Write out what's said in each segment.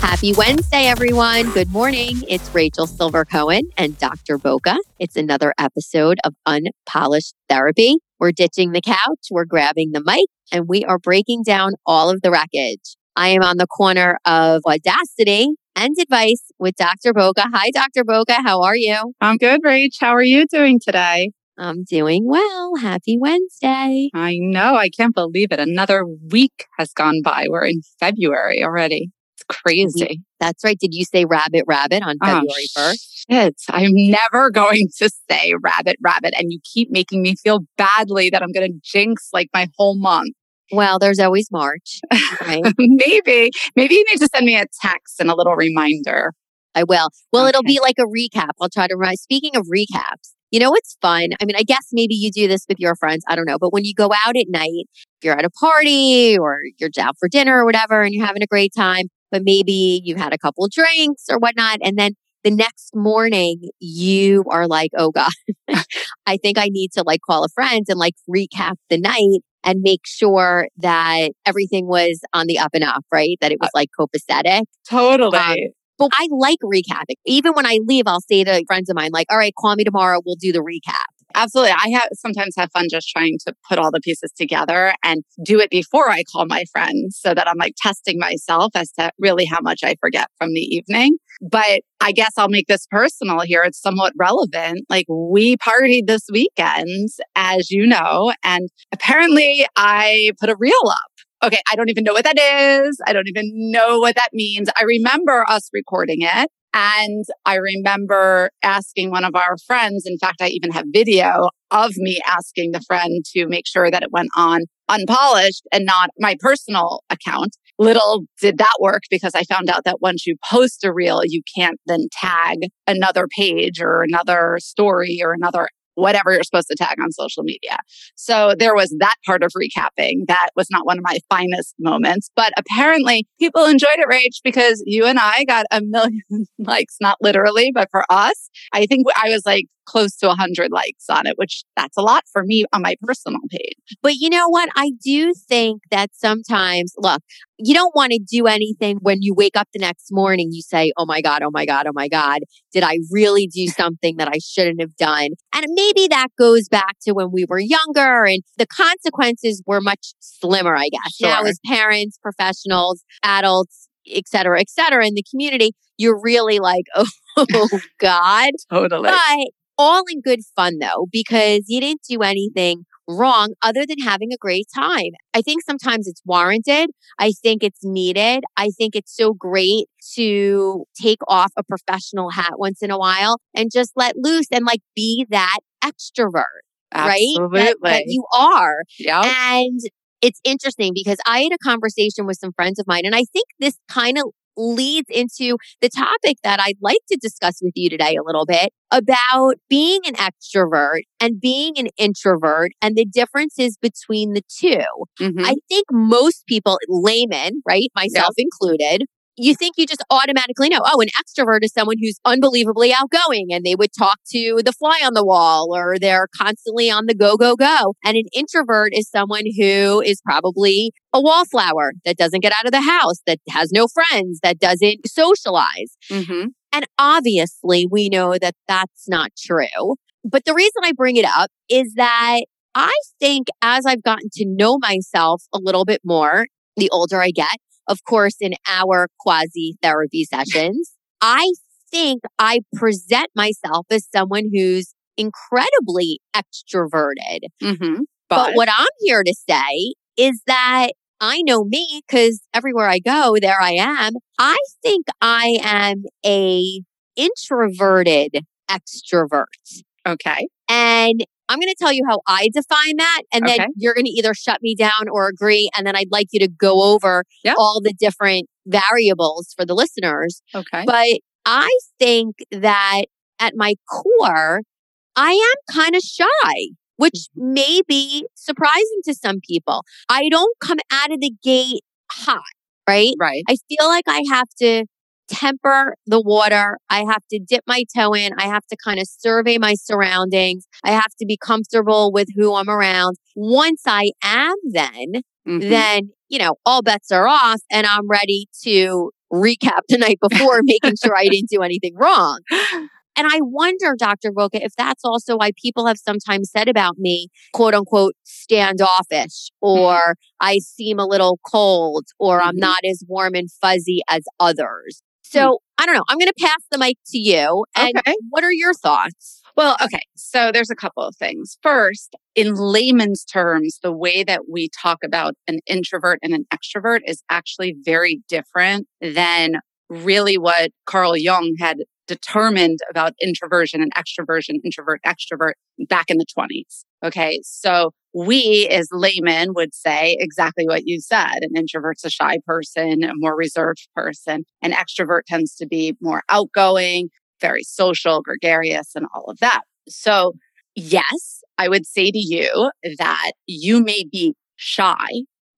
Happy Wednesday, everyone. Good morning. It's Rachel Silver Cohen and Dr. Boca. It's another episode of Unpolished Therapy. We're ditching the couch, we're grabbing the mic, and we are breaking down all of the wreckage. I am on the corner of audacity and advice with Dr. Boca. Hi, Dr. Boca. How are you? I'm good, Rach. How are you doing today? I'm doing well. Happy Wednesday. I know. I can't believe it. Another week has gone by. We're in February already crazy. That's right. Did you say rabbit rabbit on oh, February oh, 1st? Shit. I'm never going to say rabbit rabbit. And you keep making me feel badly that I'm going to jinx like my whole month. Well, there's always March. Right? maybe, maybe you need to send me a text and a little reminder. I will. Well, okay. it'll be like a recap. I'll try to remind. Speaking of recaps, you know what's fun? I mean, I guess maybe you do this with your friends. I don't know. But when you go out at night, if you're at a party or you're out for dinner or whatever, and you're having a great time, but maybe you've had a couple drinks or whatnot. And then the next morning you are like, oh God, I think I need to like call a friend and like recap the night and make sure that everything was on the up and up, right? That it was uh, like copacetic. Totally. Um, but I like recapping. Even when I leave, I'll say to friends of mine, like, all right, call me tomorrow. We'll do the recap. Absolutely. I have sometimes have fun just trying to put all the pieces together and do it before I call my friends so that I'm like testing myself as to really how much I forget from the evening. But I guess I'll make this personal here. It's somewhat relevant. Like we partied this weekend, as you know, and apparently I put a reel up. Okay, I don't even know what that is. I don't even know what that means. I remember us recording it and I remember asking one of our friends, in fact, I even have video of me asking the friend to make sure that it went on unpolished and not my personal account. Little did that work because I found out that once you post a reel, you can't then tag another page or another story or another whatever you're supposed to tag on social media. So there was that part of recapping. That was not one of my finest moments, but apparently people enjoyed it, Rach, because you and I got a million likes, not literally, but for us, I think I was like close to 100 likes on it, which that's a lot for me on my personal page. But you know what? I do think that sometimes, look, you don't want to do anything when you wake up the next morning. You say, Oh my God, oh my God, oh my God. Did I really do something that I shouldn't have done? And maybe that goes back to when we were younger and the consequences were much slimmer, I guess. Sure. Now, as parents, professionals, adults, et cetera, et cetera, in the community, you're really like, oh, God. totally. But all in good fun though, because you didn't do anything wrong other than having a great time. I think sometimes it's warranted. I think it's needed. I think it's so great to take off a professional hat once in a while and just let loose and like be that extrovert, Absolutely. right? That, that you are. Yeah. And it's interesting because I had a conversation with some friends of mine, and I think this kind of leads into the topic that I'd like to discuss with you today a little bit about being an extrovert and being an introvert and the differences between the 2 mm-hmm. I think most people, laymen, right, myself yep. included, you think you just automatically know, oh, an extrovert is someone who's unbelievably outgoing and they would talk to the fly on the wall or they're constantly on the go, go, go. And an introvert is someone who is probably a wallflower that doesn't get out of the house, that has no friends, that doesn't socialize. Mm-hmm. And obviously, we know that that's not true. But the reason I bring it up is that I think as I've gotten to know myself a little bit more, the older I get, of course, in our quasi therapy sessions, I think I present myself as someone who's incredibly extroverted. Mm-hmm. But, but what I'm here to say is that I know me because everywhere I go, there I am. I think I am a introverted extrovert. Okay. And I'm going to tell you how I define that. And then you're going to either shut me down or agree. And then I'd like you to go over yep. all the different variables for the listeners. Okay. But I think that at my core, I am kind of shy, which Mm-hmm. may be surprising to some people. I don't come out of the gate hot, right? Right. I feel like I have to temper the water. I have to dip my toe in. I have to kind of survey my surroundings. I have to be comfortable with who I'm around. Once I am, then, Mhm. then, you know, all bets are off and I'm ready to recap the night before, making sure I didn't do anything wrong. And I wonder, Dr. Boca, if that's also why people have sometimes said about me, quote unquote, standoffish, or I seem a little cold, or I'm Mhm. not as warm and fuzzy as others. Hmm. So I don't know. I'm going to pass the mic to you. And Okay. what are your thoughts? Well, okay. So there's a couple of things. First, in layman's terms, the way that we talk about an introvert and an extrovert is actually very different than really what Carl Jung had determined about introversion and extroversion, introvert, extrovert back in the 20s. Okay. So we as laymen would say exactly what you said. An introvert's a shy person, a more reserved person. An extrovert tends to be more outgoing, very social, gregarious, and all of that. So, yes, I would say to you that you may be shy,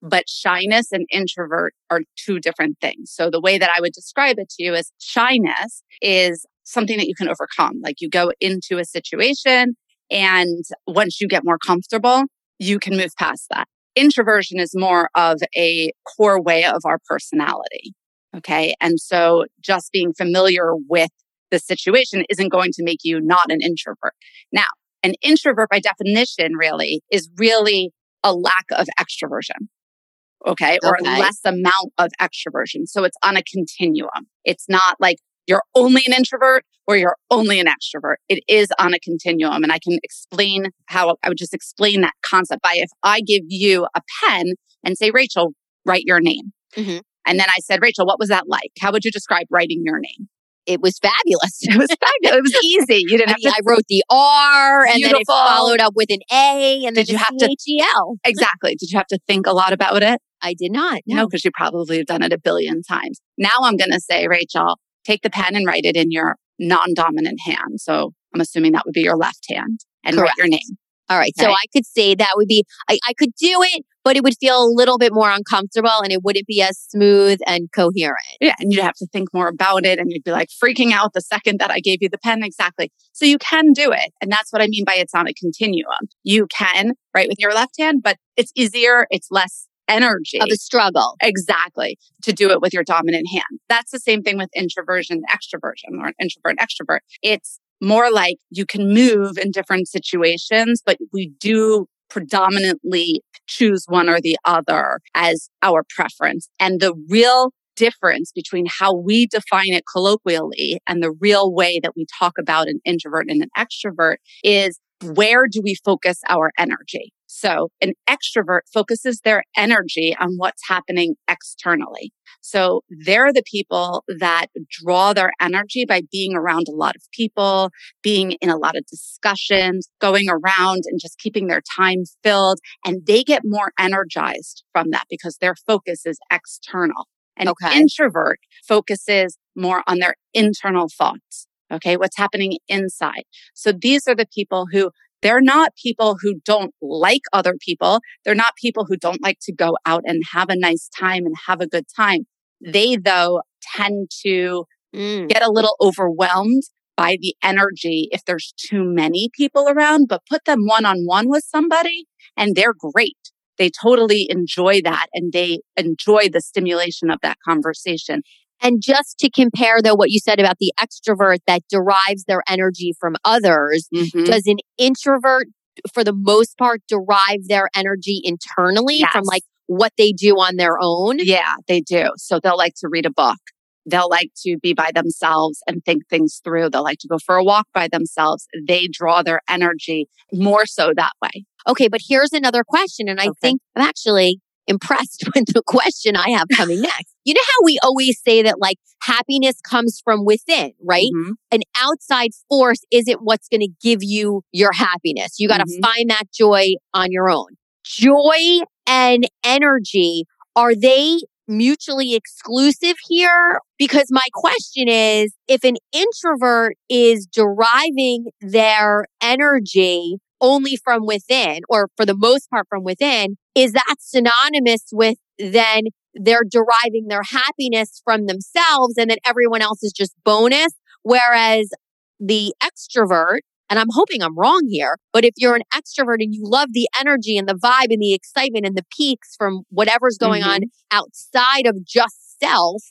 but shyness and introvert are two different things. So, the way that I would describe it to you is shyness is something that you can overcome. Like you go into a situation, and once you get more comfortable, you can move past that. Introversion is more of a core way of our personality. Okay. And so just being familiar with the situation isn't going to make you not an introvert. Now, an introvert by definition really is really a lack of extroversion. Okay. Or Okay. less amount of extroversion. So it's on a continuum. It's not like you're only an introvert or you're only an extrovert. It is on a continuum. And I can explain how I would just explain that concept by if I give you a pen and say, Rachel, write your name. Mhm. And then I said, Rachel, what was that like? How would you describe writing your name? It was fabulous. It was fabulous. It was easy. You didn't I have mean, to. I wrote the R and then it followed up with an A and then Did you the have to- C-H-E-L. Exactly. Did you have to think a lot about it? I did not. No, No. because you probably have done it a billion times. Now I'm going to say, Rachel, take the pen and write it in your non dominant hand. So I'm assuming that would be your left hand and write your name. All right. So I could say that would be, I, I could do it, but it would feel a little bit more uncomfortable and it wouldn't be as smooth and coherent. Yeah. And you'd have to think more about it and you'd be like freaking out the second that I gave you the pen. Exactly. So you can do it. And that's what I mean by it's on a continuum. You can write with your left hand, but it's easier. It's less energy. Of a struggle. Exactly. To do it with your dominant hand. That's the same thing with introversion, extroversion, or introvert, extrovert. It's more like you can move in different situations, but we do predominantly choose one or the other as our preference. And the real difference between how we define it colloquially and the real way that we talk about an introvert and an extrovert is where do we focus our energy? So an extrovert focuses their energy on what's happening externally. So they're the people that draw their energy by being around a lot of people, being in a lot of discussions, going around and just keeping their time filled. And they get more energized from that because their focus is external. An Okay. introvert focuses more on their internal thoughts. Okay. What's happening inside. So these are the people who they're not people who don't like other people. They're not people who don't like to go out and have a nice time and have a good time. They, though, tend to Mm. get a little overwhelmed by the energy if there's too many people around, but put them one on one with somebody and they're great. They totally enjoy that and they enjoy the stimulation of that conversation. And just to compare, though, what you said about the extrovert that derives their energy from others, Mhm. does an introvert, for the most part, derive their energy internally from like what they do on their own? Yeah, they do. So they'll like to read a book. They'll like to be by themselves and think things through. They'll like to go for a walk by themselves. They draw their energy more so that way. Okay, but here's another question. And I Okay. think I'm actually impressed with the question I have coming next. You know how we always say that like happiness comes from within, right? Mhm. An outside force isn't what's going to give you your happiness. You got to Mhm. find that joy on your own. Joy and energy, are they mutually exclusive here because my question is if an introvert is deriving their energy only from within or for the most part from within is that synonymous with then they're deriving their happiness from themselves and then everyone else is just bonus whereas the extrovert and I'm hoping I'm wrong here, but if you're an extrovert and you love the energy and the vibe and the excitement and the peaks from whatever's going mm-hmm. on outside of just self,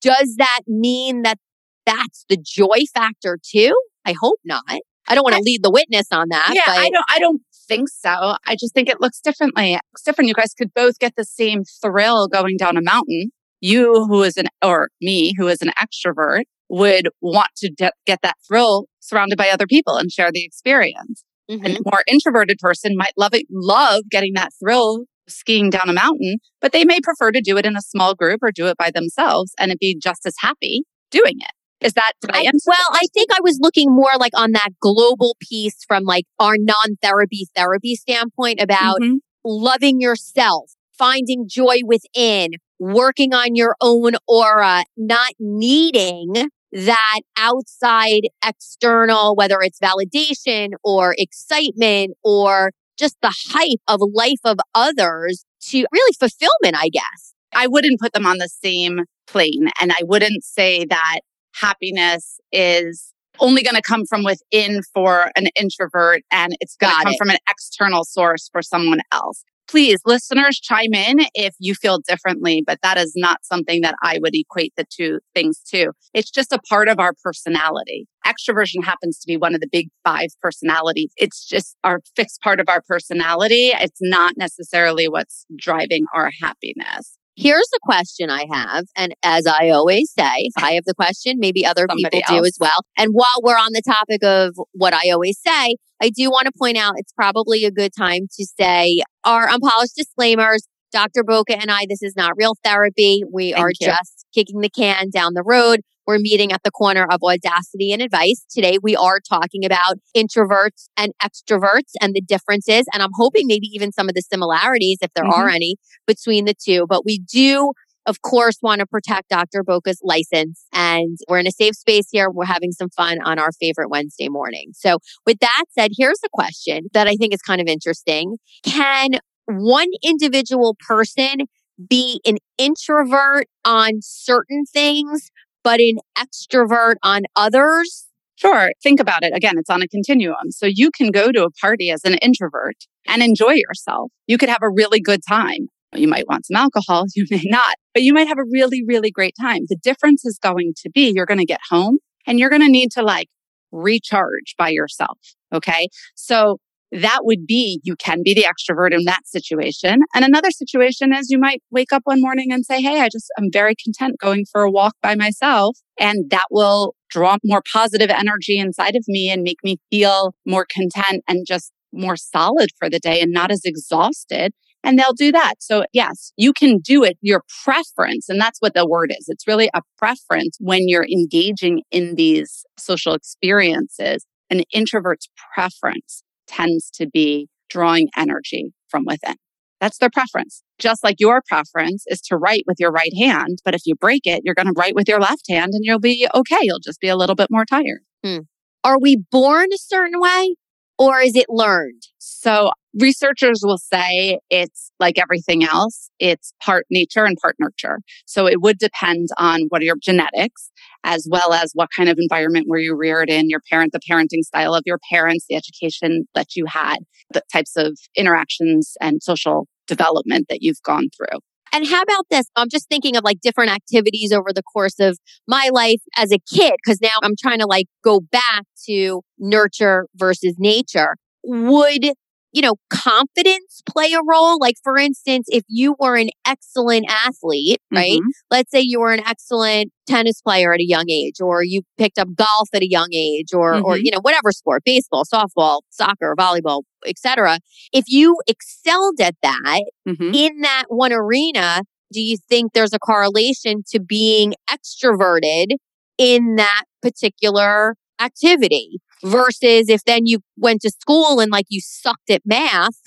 does that mean that that's the joy factor too? I hope not. I don't want to lead the witness on that. Yeah, but... I don't. I don't think so. I just think it looks differently. It's different. You guys could both get the same thrill going down a mountain. You, who is an, or me, who is an extrovert, would want to de- get that thrill surrounded by other people and share the experience. Mm-hmm. And a more introverted person might love it, love getting that thrill skiing down a mountain, but they may prefer to do it in a small group or do it by themselves and it be just as happy doing it. Is that I Well, I think I was looking more like on that global piece from like our non-therapy therapy standpoint about mm-hmm. loving yourself, finding joy within, working on your own aura, not needing that outside external, whether it's validation or excitement or just the hype of life of others to really fulfillment, I guess. I wouldn't put them on the same plane. And I wouldn't say that happiness is only going to come from within for an introvert and it's going to come it. from an external source for someone else please, listeners, chime in if you feel differently, but that is not something that I would equate the two things to. It's just a part of our personality. Extroversion happens to be one of the big five personalities. It's just our fixed part of our personality. It's not necessarily what's driving our happiness. Here's a question I have. And as I always say, if I have the question, maybe other Somebody people else. do as well. And while we're on the topic of what I always say, I do want to point out it's probably a good time to say our unpolished disclaimers. Dr. Boca and I, this is not real therapy. We Thank are you. just kicking the can down the road. We're meeting at the corner of audacity and advice. Today, we are talking about introverts and extroverts and the differences. And I'm hoping maybe even some of the similarities, if there mm-hmm. are any, between the two. But we do of course, want to protect Dr. Boca's license. And we're in a safe space here. We're having some fun on our favorite Wednesday morning. So, with that said, here's a question that I think is kind of interesting. Can one individual person be an introvert on certain things, but an extrovert on others? Sure. Think about it. Again, it's on a continuum. So you can go to a party as an introvert and enjoy yourself. You could have a really good time. You might want some alcohol, you may not, but you might have a really, really great time. The difference is going to be you're going to get home and you're going to need to like recharge by yourself. Okay. So that would be you can be the extrovert in that situation. And another situation is you might wake up one morning and say, Hey, I just, I'm very content going for a walk by myself. And that will draw more positive energy inside of me and make me feel more content and just more solid for the day and not as exhausted. And they'll do that. So yes, you can do it, your preference. And that's what the word is. It's really a preference when you're engaging in these social experiences. An introvert's preference tends to be drawing energy from within. That's their preference. Just like your preference is to write with your right hand. But if you break it, you're going to write with your left hand and you'll be okay. You'll just be a little bit more tired. Hmm. Are we born a certain way or is it learned? So researchers will say it's like everything else. It's part nature and part nurture. So it would depend on what are your genetics as well as what kind of environment were you reared in, your parent, the parenting style of your parents, the education that you had, the types of interactions and social development that you've gone through. And how about this? I'm just thinking of like different activities over the course of my life as a kid, because now I'm trying to like go back to nurture versus nature. Would you know, confidence play a role? Like, for instance, if you were an excellent athlete, right? Mm-hmm. Let's say you were an excellent tennis player at a young age, or you picked up golf at a young age, or, mm-hmm. or, you know, whatever sport, baseball, softball, soccer, volleyball, etc. If you excelled at that mm-hmm. in that one arena, do you think there's a correlation to being extroverted in that particular activity? Versus if then you went to school and like you sucked at math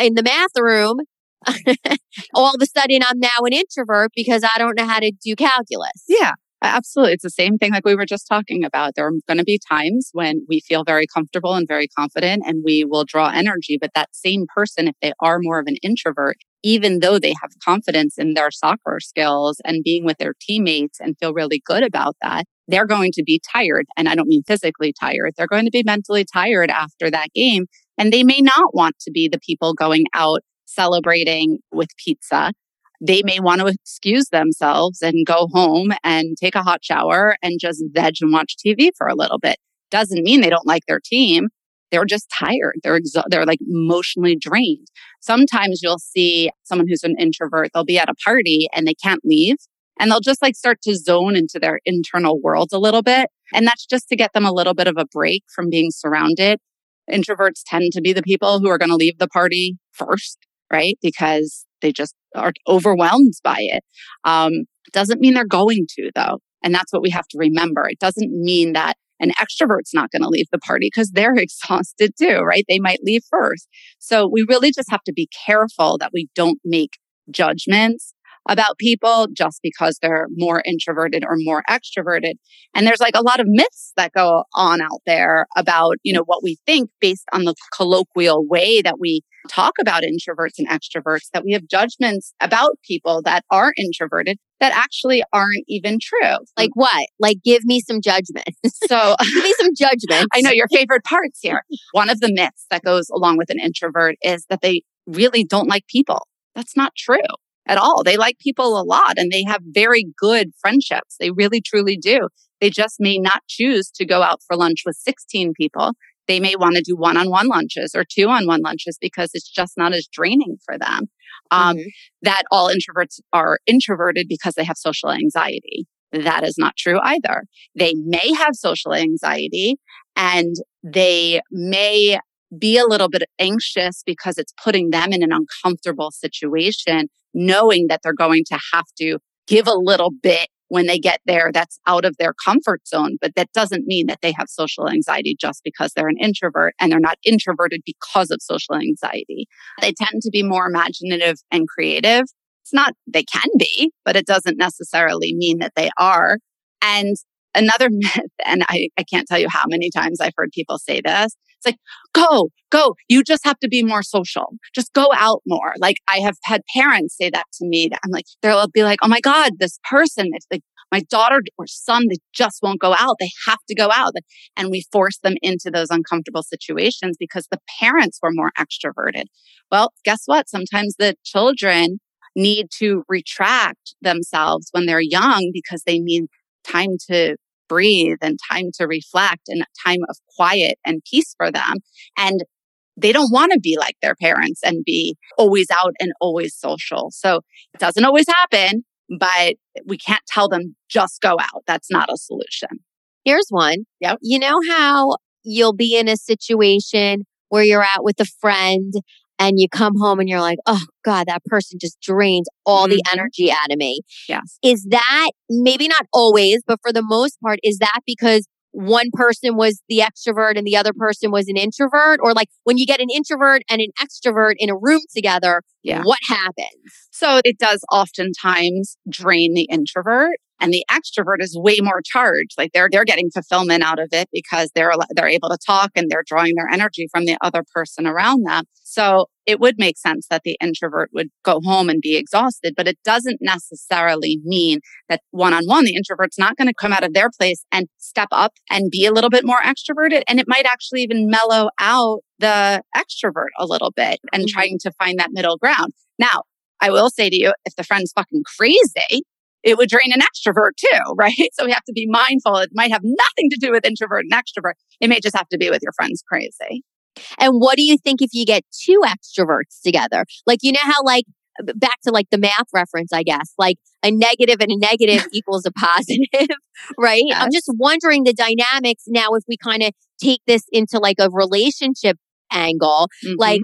in the math room all of a sudden I'm now an introvert because I don't know how to do calculus. Yeah. Absolutely. It's the same thing like we were just talking about. There are going to be times when we feel very comfortable and very confident and we will draw energy. But that same person, if they are more of an introvert, even though they have confidence in their soccer skills and being with their teammates and feel really good about that, they're going to be tired. And I don't mean physically tired. They're going to be mentally tired after that game. And they may not want to be the people going out celebrating with pizza they may want to excuse themselves and go home and take a hot shower and just veg and watch TV for a little bit. Doesn't mean they don't like their team. They're just tired. They're they're like emotionally drained. Sometimes you'll see someone who's an introvert, they'll be at a party and they can't leave and they'll just like start to zone into their internal world a little bit. And that's just to get them a little bit of a break from being surrounded. Introverts tend to be the people who are going to leave the party first, right? Because they just are overwhelmed by it. Um, doesn't mean they're going to, though. And that's what we have to remember. It doesn't mean that an extrovert's not going to leave the party because they're exhausted too, right? They might leave first. So we really just have to be careful that we don't make judgments about people just because they're more introverted or more extroverted. And there's like a lot of myths that go on out there about, you know, what we think based on the colloquial way that we talk about introverts and extroverts, that we have judgments about people that are introverted that actually aren't even true. Like what? Like give me some judgment. So give me some judgment. I know your favorite parts here. One of the myths that goes along with an introvert is that they really don't like people. That's not true at all. They like people a lot and they have very good friendships. They really, truly do. They just may not choose to go out for lunch with 16 people. They may want to do one on one lunches or two on one lunches because it's just not as draining for them. Um, mm-hmm. That all introverts are introverted because they have social anxiety. That is not true either. They may have social anxiety and they may be a little bit anxious because it's putting them in an uncomfortable situation, knowing that they're going to have to give a little bit when they get there that's out of their comfort zone. But that doesn't mean that they have social anxiety just because they're an introvert and they're not introverted because of social anxiety. They tend to be more imaginative and creative. It's not, they can be, but it doesn't necessarily mean that they are. And another myth, and I, I can't tell you how many times I've heard people say this, it's like, go, go. You just have to be more social. Just go out more. Like I have had parents say that to me. I'm like, they'll be like, oh my God, this person, it's like my daughter or son, they just won't go out. They have to go out. And we force them into those uncomfortable situations because the parents were more extroverted. Well, guess what? Sometimes the children need to retract themselves when they're young because they need time to breathe and time to reflect and time of quiet and peace for them. And they don't want to be like their parents and be always out and always social. So it doesn't always happen, but we can't tell them just go out. That's not a solution. Here's one. Yep. You know how you'll be in a situation where you're out with a friend and you come home and you're like, oh God, that person just drains all mm-hmm. the energy out of me. Yes. Is that maybe not always, but for the most part, is that because one person was the extrovert and the other person was an introvert? Or like when you get an introvert and an extrovert in a room together, yeah. what happens? So it does oftentimes drain the introvert and the extrovert is way more charged. Like they're they're getting fulfillment out of it because they're they're able to talk and they're drawing their energy from the other person around them. So it would make sense that the introvert would go home and be exhausted but it doesn't necessarily mean that one on one the introvert's not going to come out of their place and step up and be a little bit more extroverted. And it might actually even mellow out the extrovert a little bit and mm-hmm. trying to find that middle ground. Now I will say to you, if the friend's fucking crazy, it would drain an extrovert too, right? So we have to be mindful. It might have nothing to do with introvert and extrovert. It may just have to be with your friends crazy. And what do you think if you get two extroverts together? Like, you know how, like, back to like the math reference, I guess, like a negative and a negative equals a positive, right? Yes. I'm just wondering the dynamics now if we kind of take this into like a relationship angle, mm-hmm. like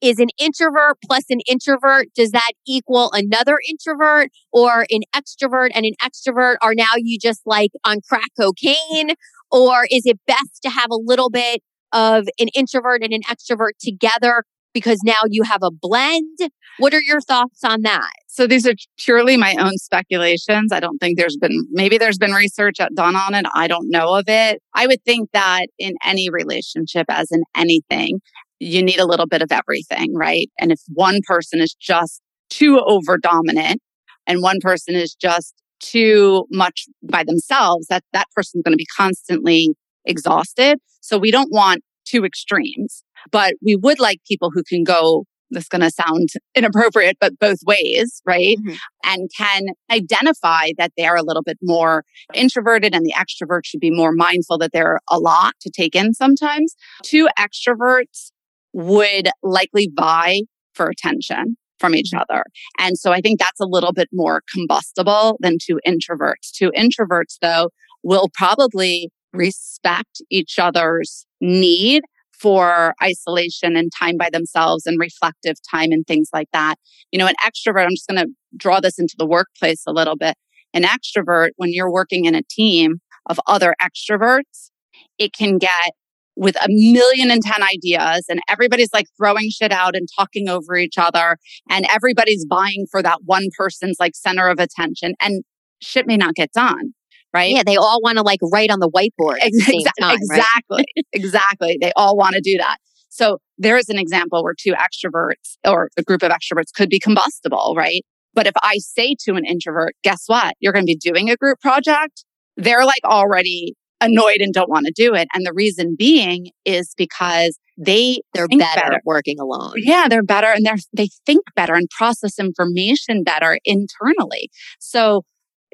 is an introvert plus an introvert, does that equal another introvert or an extrovert and an extrovert? Are now you just like on crack cocaine? Or is it best to have a little bit of an introvert and an extrovert together because now you have a blend. What are your thoughts on that? So these are purely my own speculations. I don't think there's been, maybe there's been research done on it. I don't know of it. I would think that in any relationship, as in anything, you need a little bit of everything, right? And if one person is just too over dominant and one person is just too much by themselves, that that person's going to be constantly exhausted. So we don't want two extremes, but we would like people who can go this is going to sound inappropriate, but both ways, right? Mm-hmm. And can identify that they are a little bit more introverted and the extrovert should be more mindful that they're a lot to take in sometimes. Two extroverts would likely vie for attention from each mm-hmm. other. And so I think that's a little bit more combustible than two introverts. Two introverts, though, will probably respect each other's need for isolation and time by themselves and reflective time and things like that. You know, an extrovert, I'm just going to draw this into the workplace a little bit. An extrovert, when you're working in a team of other extroverts, it can get with a million and 10 ideas and everybody's like throwing shit out and talking over each other and everybody's vying for that one person's like center of attention and shit may not get done. Right. Yeah. They all want to like write on the whiteboard. Exactly. Time, exactly. Right? exactly. They all want to do that. So there is an example where two extroverts or a group of extroverts could be combustible, right? But if I say to an introvert, guess what? You're going to be doing a group project. They're like already annoyed and don't want to do it. And the reason being is because they they're better, better, working alone. Yeah, they're better and they're they think better and process information better internally. So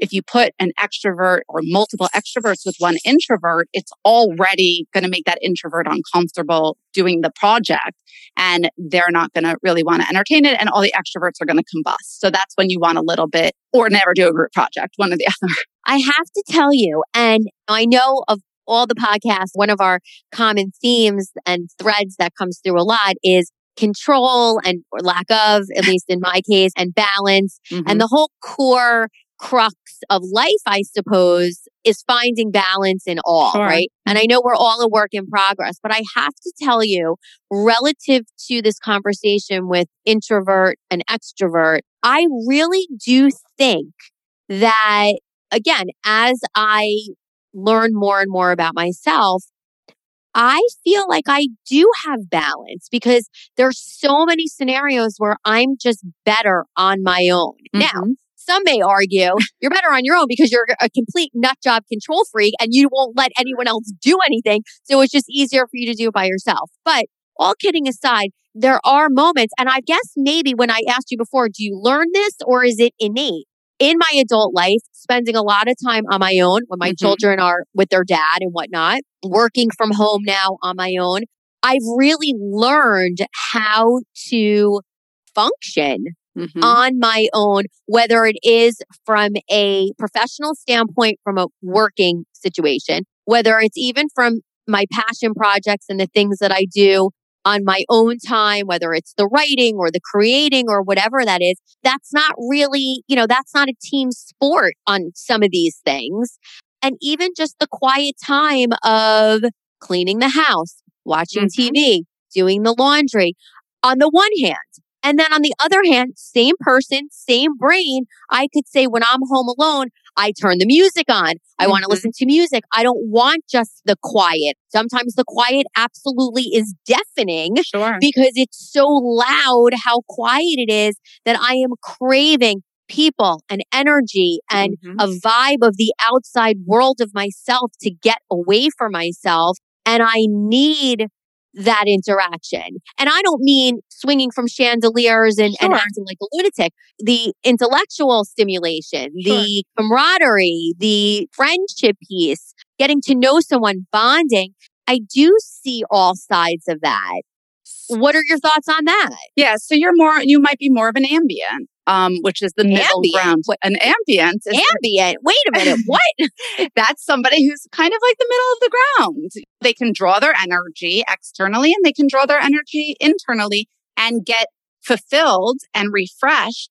if you put an extrovert or multiple extroverts with one introvert, it's already going to make that introvert uncomfortable doing the project and they're not going to really want to entertain it. And all the extroverts are going to combust. So that's when you want a little bit or never do a group project, one or the other. I have to tell you, and I know of all the podcasts, one of our common themes and threads that comes through a lot is control and or lack of, at least in my case, and balance. Mm-hmm. And the whole core crux of life, I suppose, is finding balance in all, sure. right? And I know we're all a work in progress, but I have to tell you, relative to this conversation with introvert and extrovert, I really do think that, again, as I learn more and more about myself, I feel like I do have balance because there's so many scenarios where I'm just better on my own. Mm-hmm. Now, some may argue you're better on your own because you're a complete nut job control freak and you won't let anyone else do anything. So it's just easier for you to do it by yourself. But all kidding aside, there are moments, and I guess maybe when I asked you before, do you learn this or is it innate? In my adult life, spending a lot of time on my own when my mm-hmm. children are with their dad and whatnot, working from home now on my own, I've really learned how to function Mm-hmm. on my own, whether it is from a professional standpoint, from a working situation, whether it's even from my passion projects and the things that I do on my own time, whether it's the writing or the creating or whatever that is, that's not really, you know, that's not a team sport on some of these things. And even just the quiet time of cleaning the house, watching mm-hmm. TV, doing the laundry. On the one hand, and then on the other hand, same person, same brain. I could say when I'm home alone, I turn the music on. I mm-hmm. want to listen to music. I don't want just the quiet. Sometimes the quiet absolutely is deafening sure. because it's so loud how quiet it is that I am craving people and energy and mm-hmm. a vibe of the outside world of myself to get away from myself. And I need that interaction. And I don't mean swinging from chandeliers and, sure. and acting like a lunatic. The intellectual stimulation, sure. the camaraderie, the friendship piece, getting to know someone, bonding. I do see all sides of that. What are your thoughts on that? Yeah, so you're more, you might be more of an ambient um, which is the middle ambient. ground. An ambient. ambient. Wait a minute. What? That's somebody who's kind of like the middle of the ground. They can draw their energy externally and they can draw their energy internally and get fulfilled and refreshed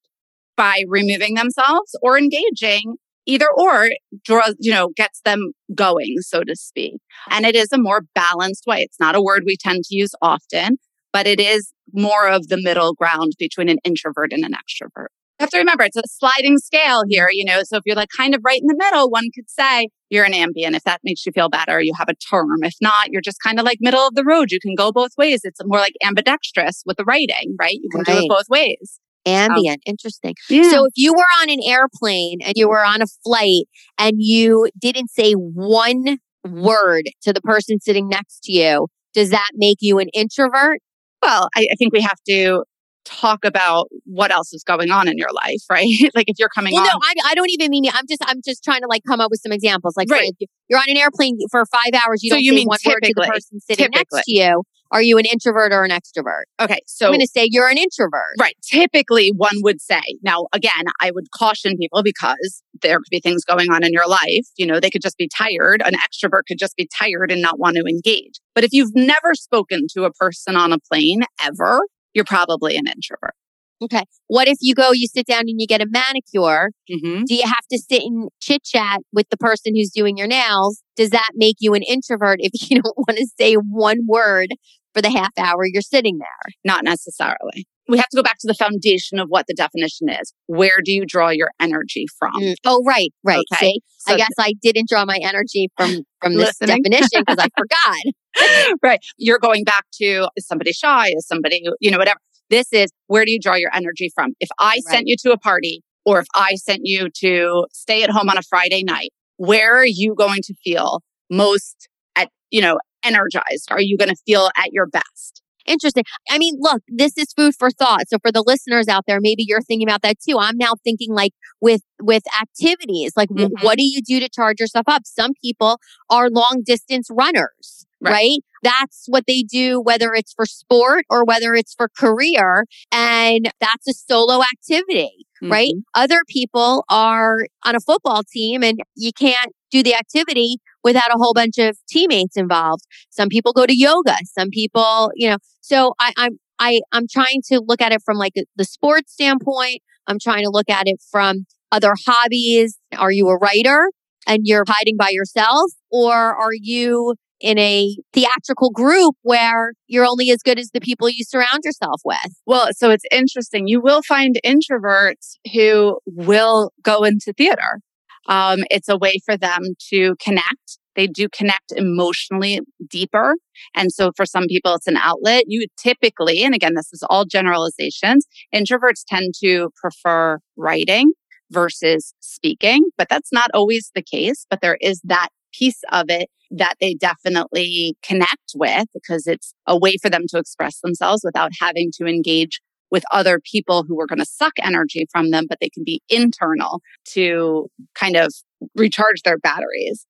by removing themselves or engaging either or draws you know gets them going so to speak and it is a more balanced way it's not a word we tend to use often but it is more of the middle ground between an introvert and an extrovert. You have to remember it's a sliding scale here, you know. So if you're like kind of right in the middle, one could say you're an ambient if that makes you feel better. You have a term. If not, you're just kind of like middle of the road. You can go both ways. It's more like ambidextrous with the writing, right? You can right. do it both ways. Ambient. Um, Interesting. Yeah. So if you were on an airplane and you were on a flight and you didn't say one word to the person sitting next to you, does that make you an introvert? Well, I, I think we have to talk about what else is going on in your life, right? like if you're coming well, on. no, I, I don't even mean. I'm just I'm just trying to like come up with some examples. Like, right. you're on an airplane for five hours, you so don't you say mean one word to the person sitting typically. next to you. Are you an introvert or an extrovert? Okay, so I'm going to say you're an introvert. Right. Typically, one would say. Now, again, I would caution people because there could be things going on in your life. You know, they could just be tired. An extrovert could just be tired and not want to engage. But if you've never spoken to a person on a plane ever, you're probably an introvert. Okay. What if you go, you sit down and you get a manicure? Mm-hmm. Do you have to sit and chit chat with the person who's doing your nails? Does that make you an introvert if you don't want to say one word for the half hour you're sitting there? Not necessarily. We have to go back to the foundation of what the definition is. Where do you draw your energy from? Mm. Oh, right, right. Okay. See, so I guess th- I didn't draw my energy from from this definition because I forgot. right. You're going back to is somebody shy? Is somebody you know whatever? This is where do you draw your energy from? If I right. sent you to a party or if I sent you to stay at home on a Friday night, where are you going to feel most at you know energized? Are you going to feel at your best? Interesting. I mean, look, this is food for thought. So for the listeners out there, maybe you're thinking about that too. I'm now thinking like with with activities, like mm-hmm. what do you do to charge yourself up? Some people are long distance runners, right. right? That's what they do, whether it's for sport or whether it's for career. And that's a solo activity, mm-hmm. right? Other people are on a football team and you can't do the activity without a whole bunch of teammates involved. Some people go to yoga. Some people, you know, so I, I'm, I, I'm trying to look at it from like the sports standpoint. I'm trying to look at it from other hobbies. Are you a writer and you're hiding by yourself or are you in a theatrical group where you're only as good as the people you surround yourself with. Well, so it's interesting. You will find introverts who will go into theater. Um, it's a way for them to connect. They do connect emotionally deeper. And so for some people, it's an outlet. You typically, and again, this is all generalizations, introverts tend to prefer writing versus speaking, but that's not always the case. But there is that piece of it that they definitely connect with because it's a way for them to express themselves without having to engage with other people who are going to suck energy from them, but they can be internal to kind of recharge their batteries.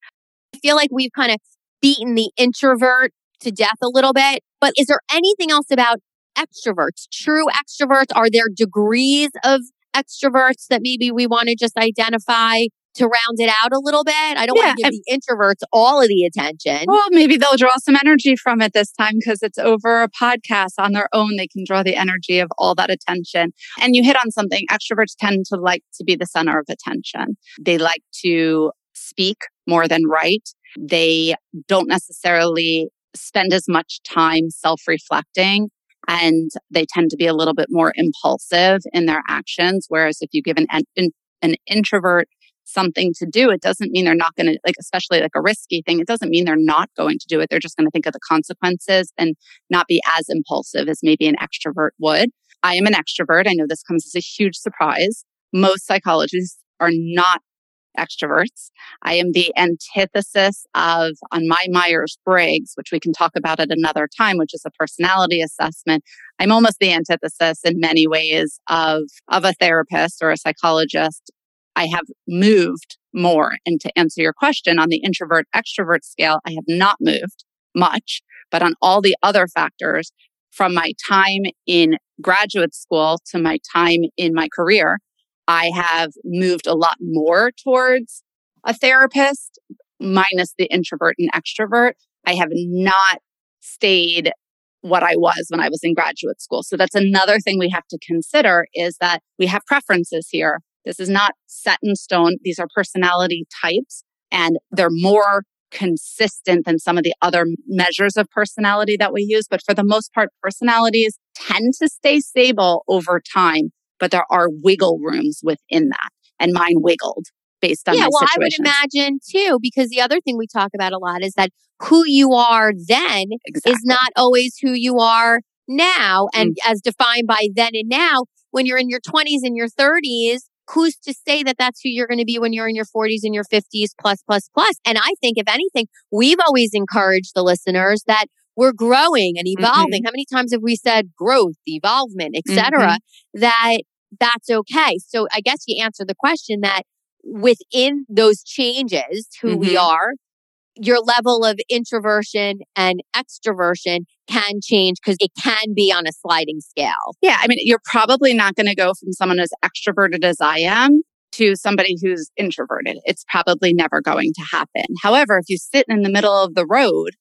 I feel like we've kind of beaten the introvert to death a little bit, but is there anything else about extroverts, true extroverts? Are there degrees of extroverts that maybe we want to just identify? To round it out a little bit. I don't yeah, want to give the introverts all of the attention. Well, maybe they'll draw some energy from it this time because it's over a podcast on their own. They can draw the energy of all that attention. And you hit on something. Extroverts tend to like to be the center of attention. They like to speak more than write. They don't necessarily spend as much time self reflecting and they tend to be a little bit more impulsive in their actions. Whereas if you give an, an, an introvert something to do, it doesn't mean they're not going to, like, especially like a risky thing, it doesn't mean they're not going to do it. They're just going to think of the consequences and not be as impulsive as maybe an extrovert would. I am an extrovert. I know this comes as a huge surprise. Most psychologists are not extroverts. I am the antithesis of on my Myers Briggs, which we can talk about at another time, which is a personality assessment. I'm almost the antithesis in many ways of, of a therapist or a psychologist I have moved more. And to answer your question on the introvert extrovert scale, I have not moved much, but on all the other factors from my time in graduate school to my time in my career, I have moved a lot more towards a therapist minus the introvert and extrovert. I have not stayed what I was when I was in graduate school. So that's another thing we have to consider is that we have preferences here. This is not set in stone. These are personality types and they're more consistent than some of the other measures of personality that we use. But for the most part, personalities tend to stay stable over time, but there are wiggle rooms within that. And mine wiggled based on yeah, well, situation. I would imagine too, because the other thing we talk about a lot is that who you are then exactly. is not always who you are now. And Mm. as defined by then and now, when you're in your 20s and your 30s, who's to say that that's who you're going to be when you're in your 40s and your 50s plus, plus, plus? And I think, if anything, we've always encouraged the listeners that we're growing and Mm-hmm. evolving. How many times have we said growth, evolvement, etc. Mm-hmm. That that's okay. So I guess you answer the question that within those changes, who we Mhm. are, your level of introversion and extroversion can change because it can be on a sliding scale. Yeah, I mean, you're probably not going to go from someone as extroverted as I am to somebody who's introverted. It's probably never going to happen. However, if you sit in the middle of the road,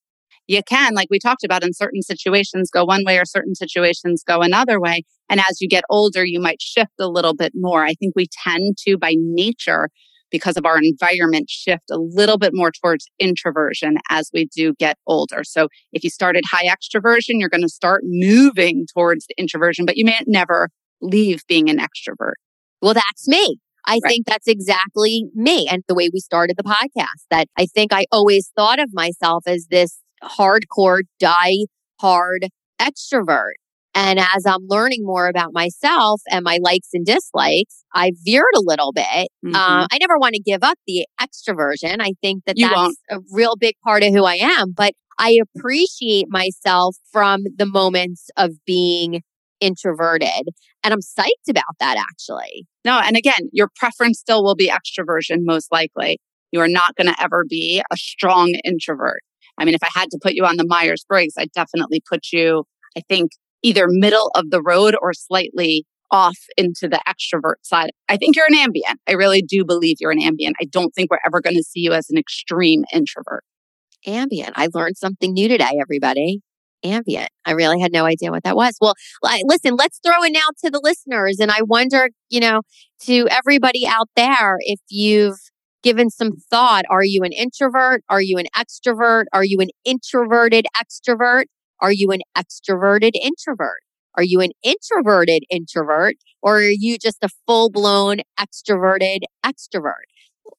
you can, like we talked about, in certain situations go one way or certain situations go another way. And as you get older, you might shift a little bit more. I think we tend to, by nature, because of our environment, shift a little bit more towards introversion as we do get older. So if you started high extroversion, you're going to start moving towards the introversion, but you may never leave being an extrovert. Well, that's me. I Right. think that's exactly me and the way we started the podcast. That I think I always thought of myself as this hardcore, die hard extrovert. And as I'm learning more about myself and my likes and dislikes, I veered a little bit. Mhm. Uh, I never want to give up the extroversion. I think that You that's won't. a real big part of who I am, but I appreciate myself from the moments of being introverted. And I'm psyched about that actually. No, and again, your preference still will be extroversion, most likely. You are not going to ever be a strong introvert. I mean, if I had to put you on the Myers Briggs, I'd definitely put you, I think, either middle of the road or slightly off into the extrovert side. I think you're an ambivert. I really do believe you're an ambivert. I don't think we're ever going to see you as an extreme introvert. Ambivert. I learned something new today, everybody. Ambivert. I really had no idea what that was. Well, li- listen, let's throw it now to the listeners. And I wonder, you know, to everybody out there, if you've given some thought, are you an introvert? Are you an extrovert? Are you an introverted extrovert? Are you an extroverted introvert? Are you an introverted introvert? Or are you just a full blown extroverted extrovert?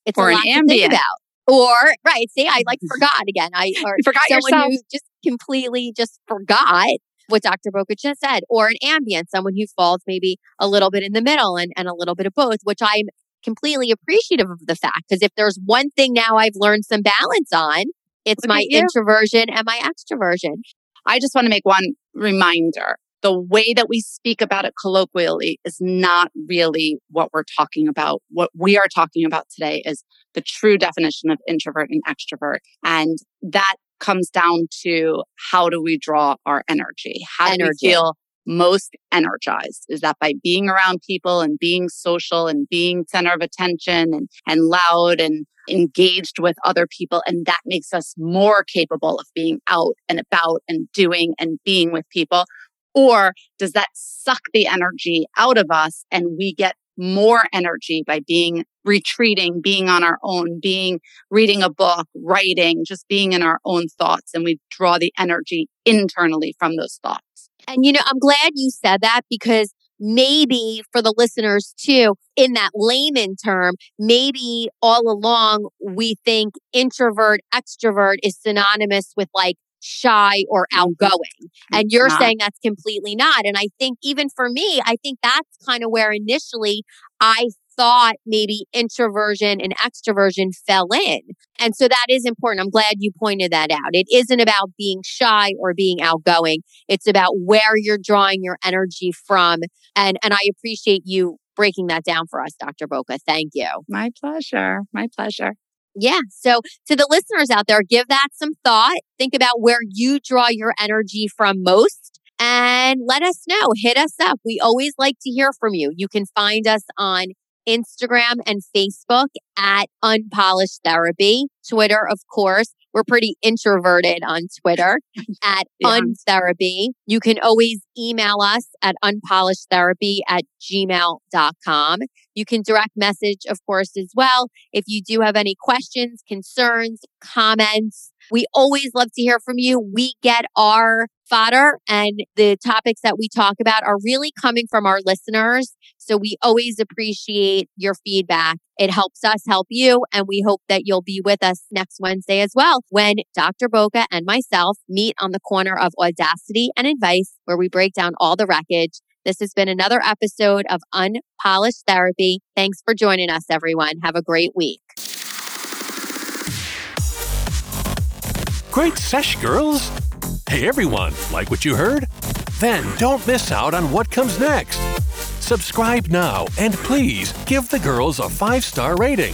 It's Or a lot to think about. Or right, see, I like forgot again. I or You forgot someone yourself. who just completely just forgot what Dr. Boca just said, or an ambivert, someone who falls maybe a little bit in the middle and, and a little bit of both, which I'm completely appreciative of the fact. Because if there's one thing now I've learned some balance on, it's Look my introversion and my extroversion. I just want to make one reminder. The way that we speak about it colloquially is not really what we're talking about. What we are talking about today is the true definition of introvert and extrovert. And that comes down to how do we draw our energy? How do Energy. we feel most energized? Is that by being around people and being social and being center of attention and, and loud and engaged with other people. And that makes us more capable of being out and about and doing and being with people. Or does that suck the energy out of us and we get more energy by being retreating, being on our own, being reading a book, writing, just being in our own thoughts. And we draw the energy internally from those thoughts. And you know, I'm glad you said that because maybe for the listeners too, in that layman term, maybe all along we think introvert, extrovert is synonymous with like shy or mm-hmm. outgoing. And you're not. saying that's completely not. And I think even for me, I think that's kind of where initially I thought maybe introversion and extroversion fell in. And so that is important. I'm glad you pointed that out. It isn't about being shy or being outgoing. It's about where you're drawing your energy from. And and I appreciate you breaking that down for us, Dr. Boca. Thank you. My pleasure. My pleasure. Yeah. So to the listeners out there, give that some thought. Think about where you draw your energy from most and let us know. Hit us up. We always like to hear from you. You can find us on Instagram and Facebook at Unpolished Therapy. Twitter, of course. We're pretty introverted on Twitter at Yeah. Untherapy. You can always email us at unpolishedtherapy at gmail.com. You can direct message, of course, as well. If you do have any questions, concerns, comments, We always love to hear from you. We get our fodder and the topics that we talk about are really coming from our listeners. So we always appreciate your feedback. It helps us help you. And we hope that you'll be with us next Wednesday as well when Dr. Boca and myself meet on the corner of audacity and advice, where we break down all the wreckage. This has been another episode of Unpolished Therapy. Thanks for joining us, everyone. Have a great week. Great sesh, girls! Hey everyone, like what you heard? Then don't miss out on what comes next. Subscribe now and please give the girls a five star rating.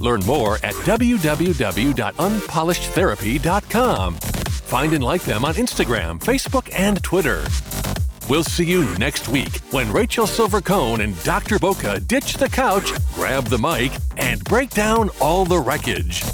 Learn more at www.unpolishedtherapy.com. Find and like them on Instagram, Facebook, and Twitter. We'll see you next week when Rachel Silver Cohen and Dr. Boca ditch the couch, grab the mic, and break down all the wreckage.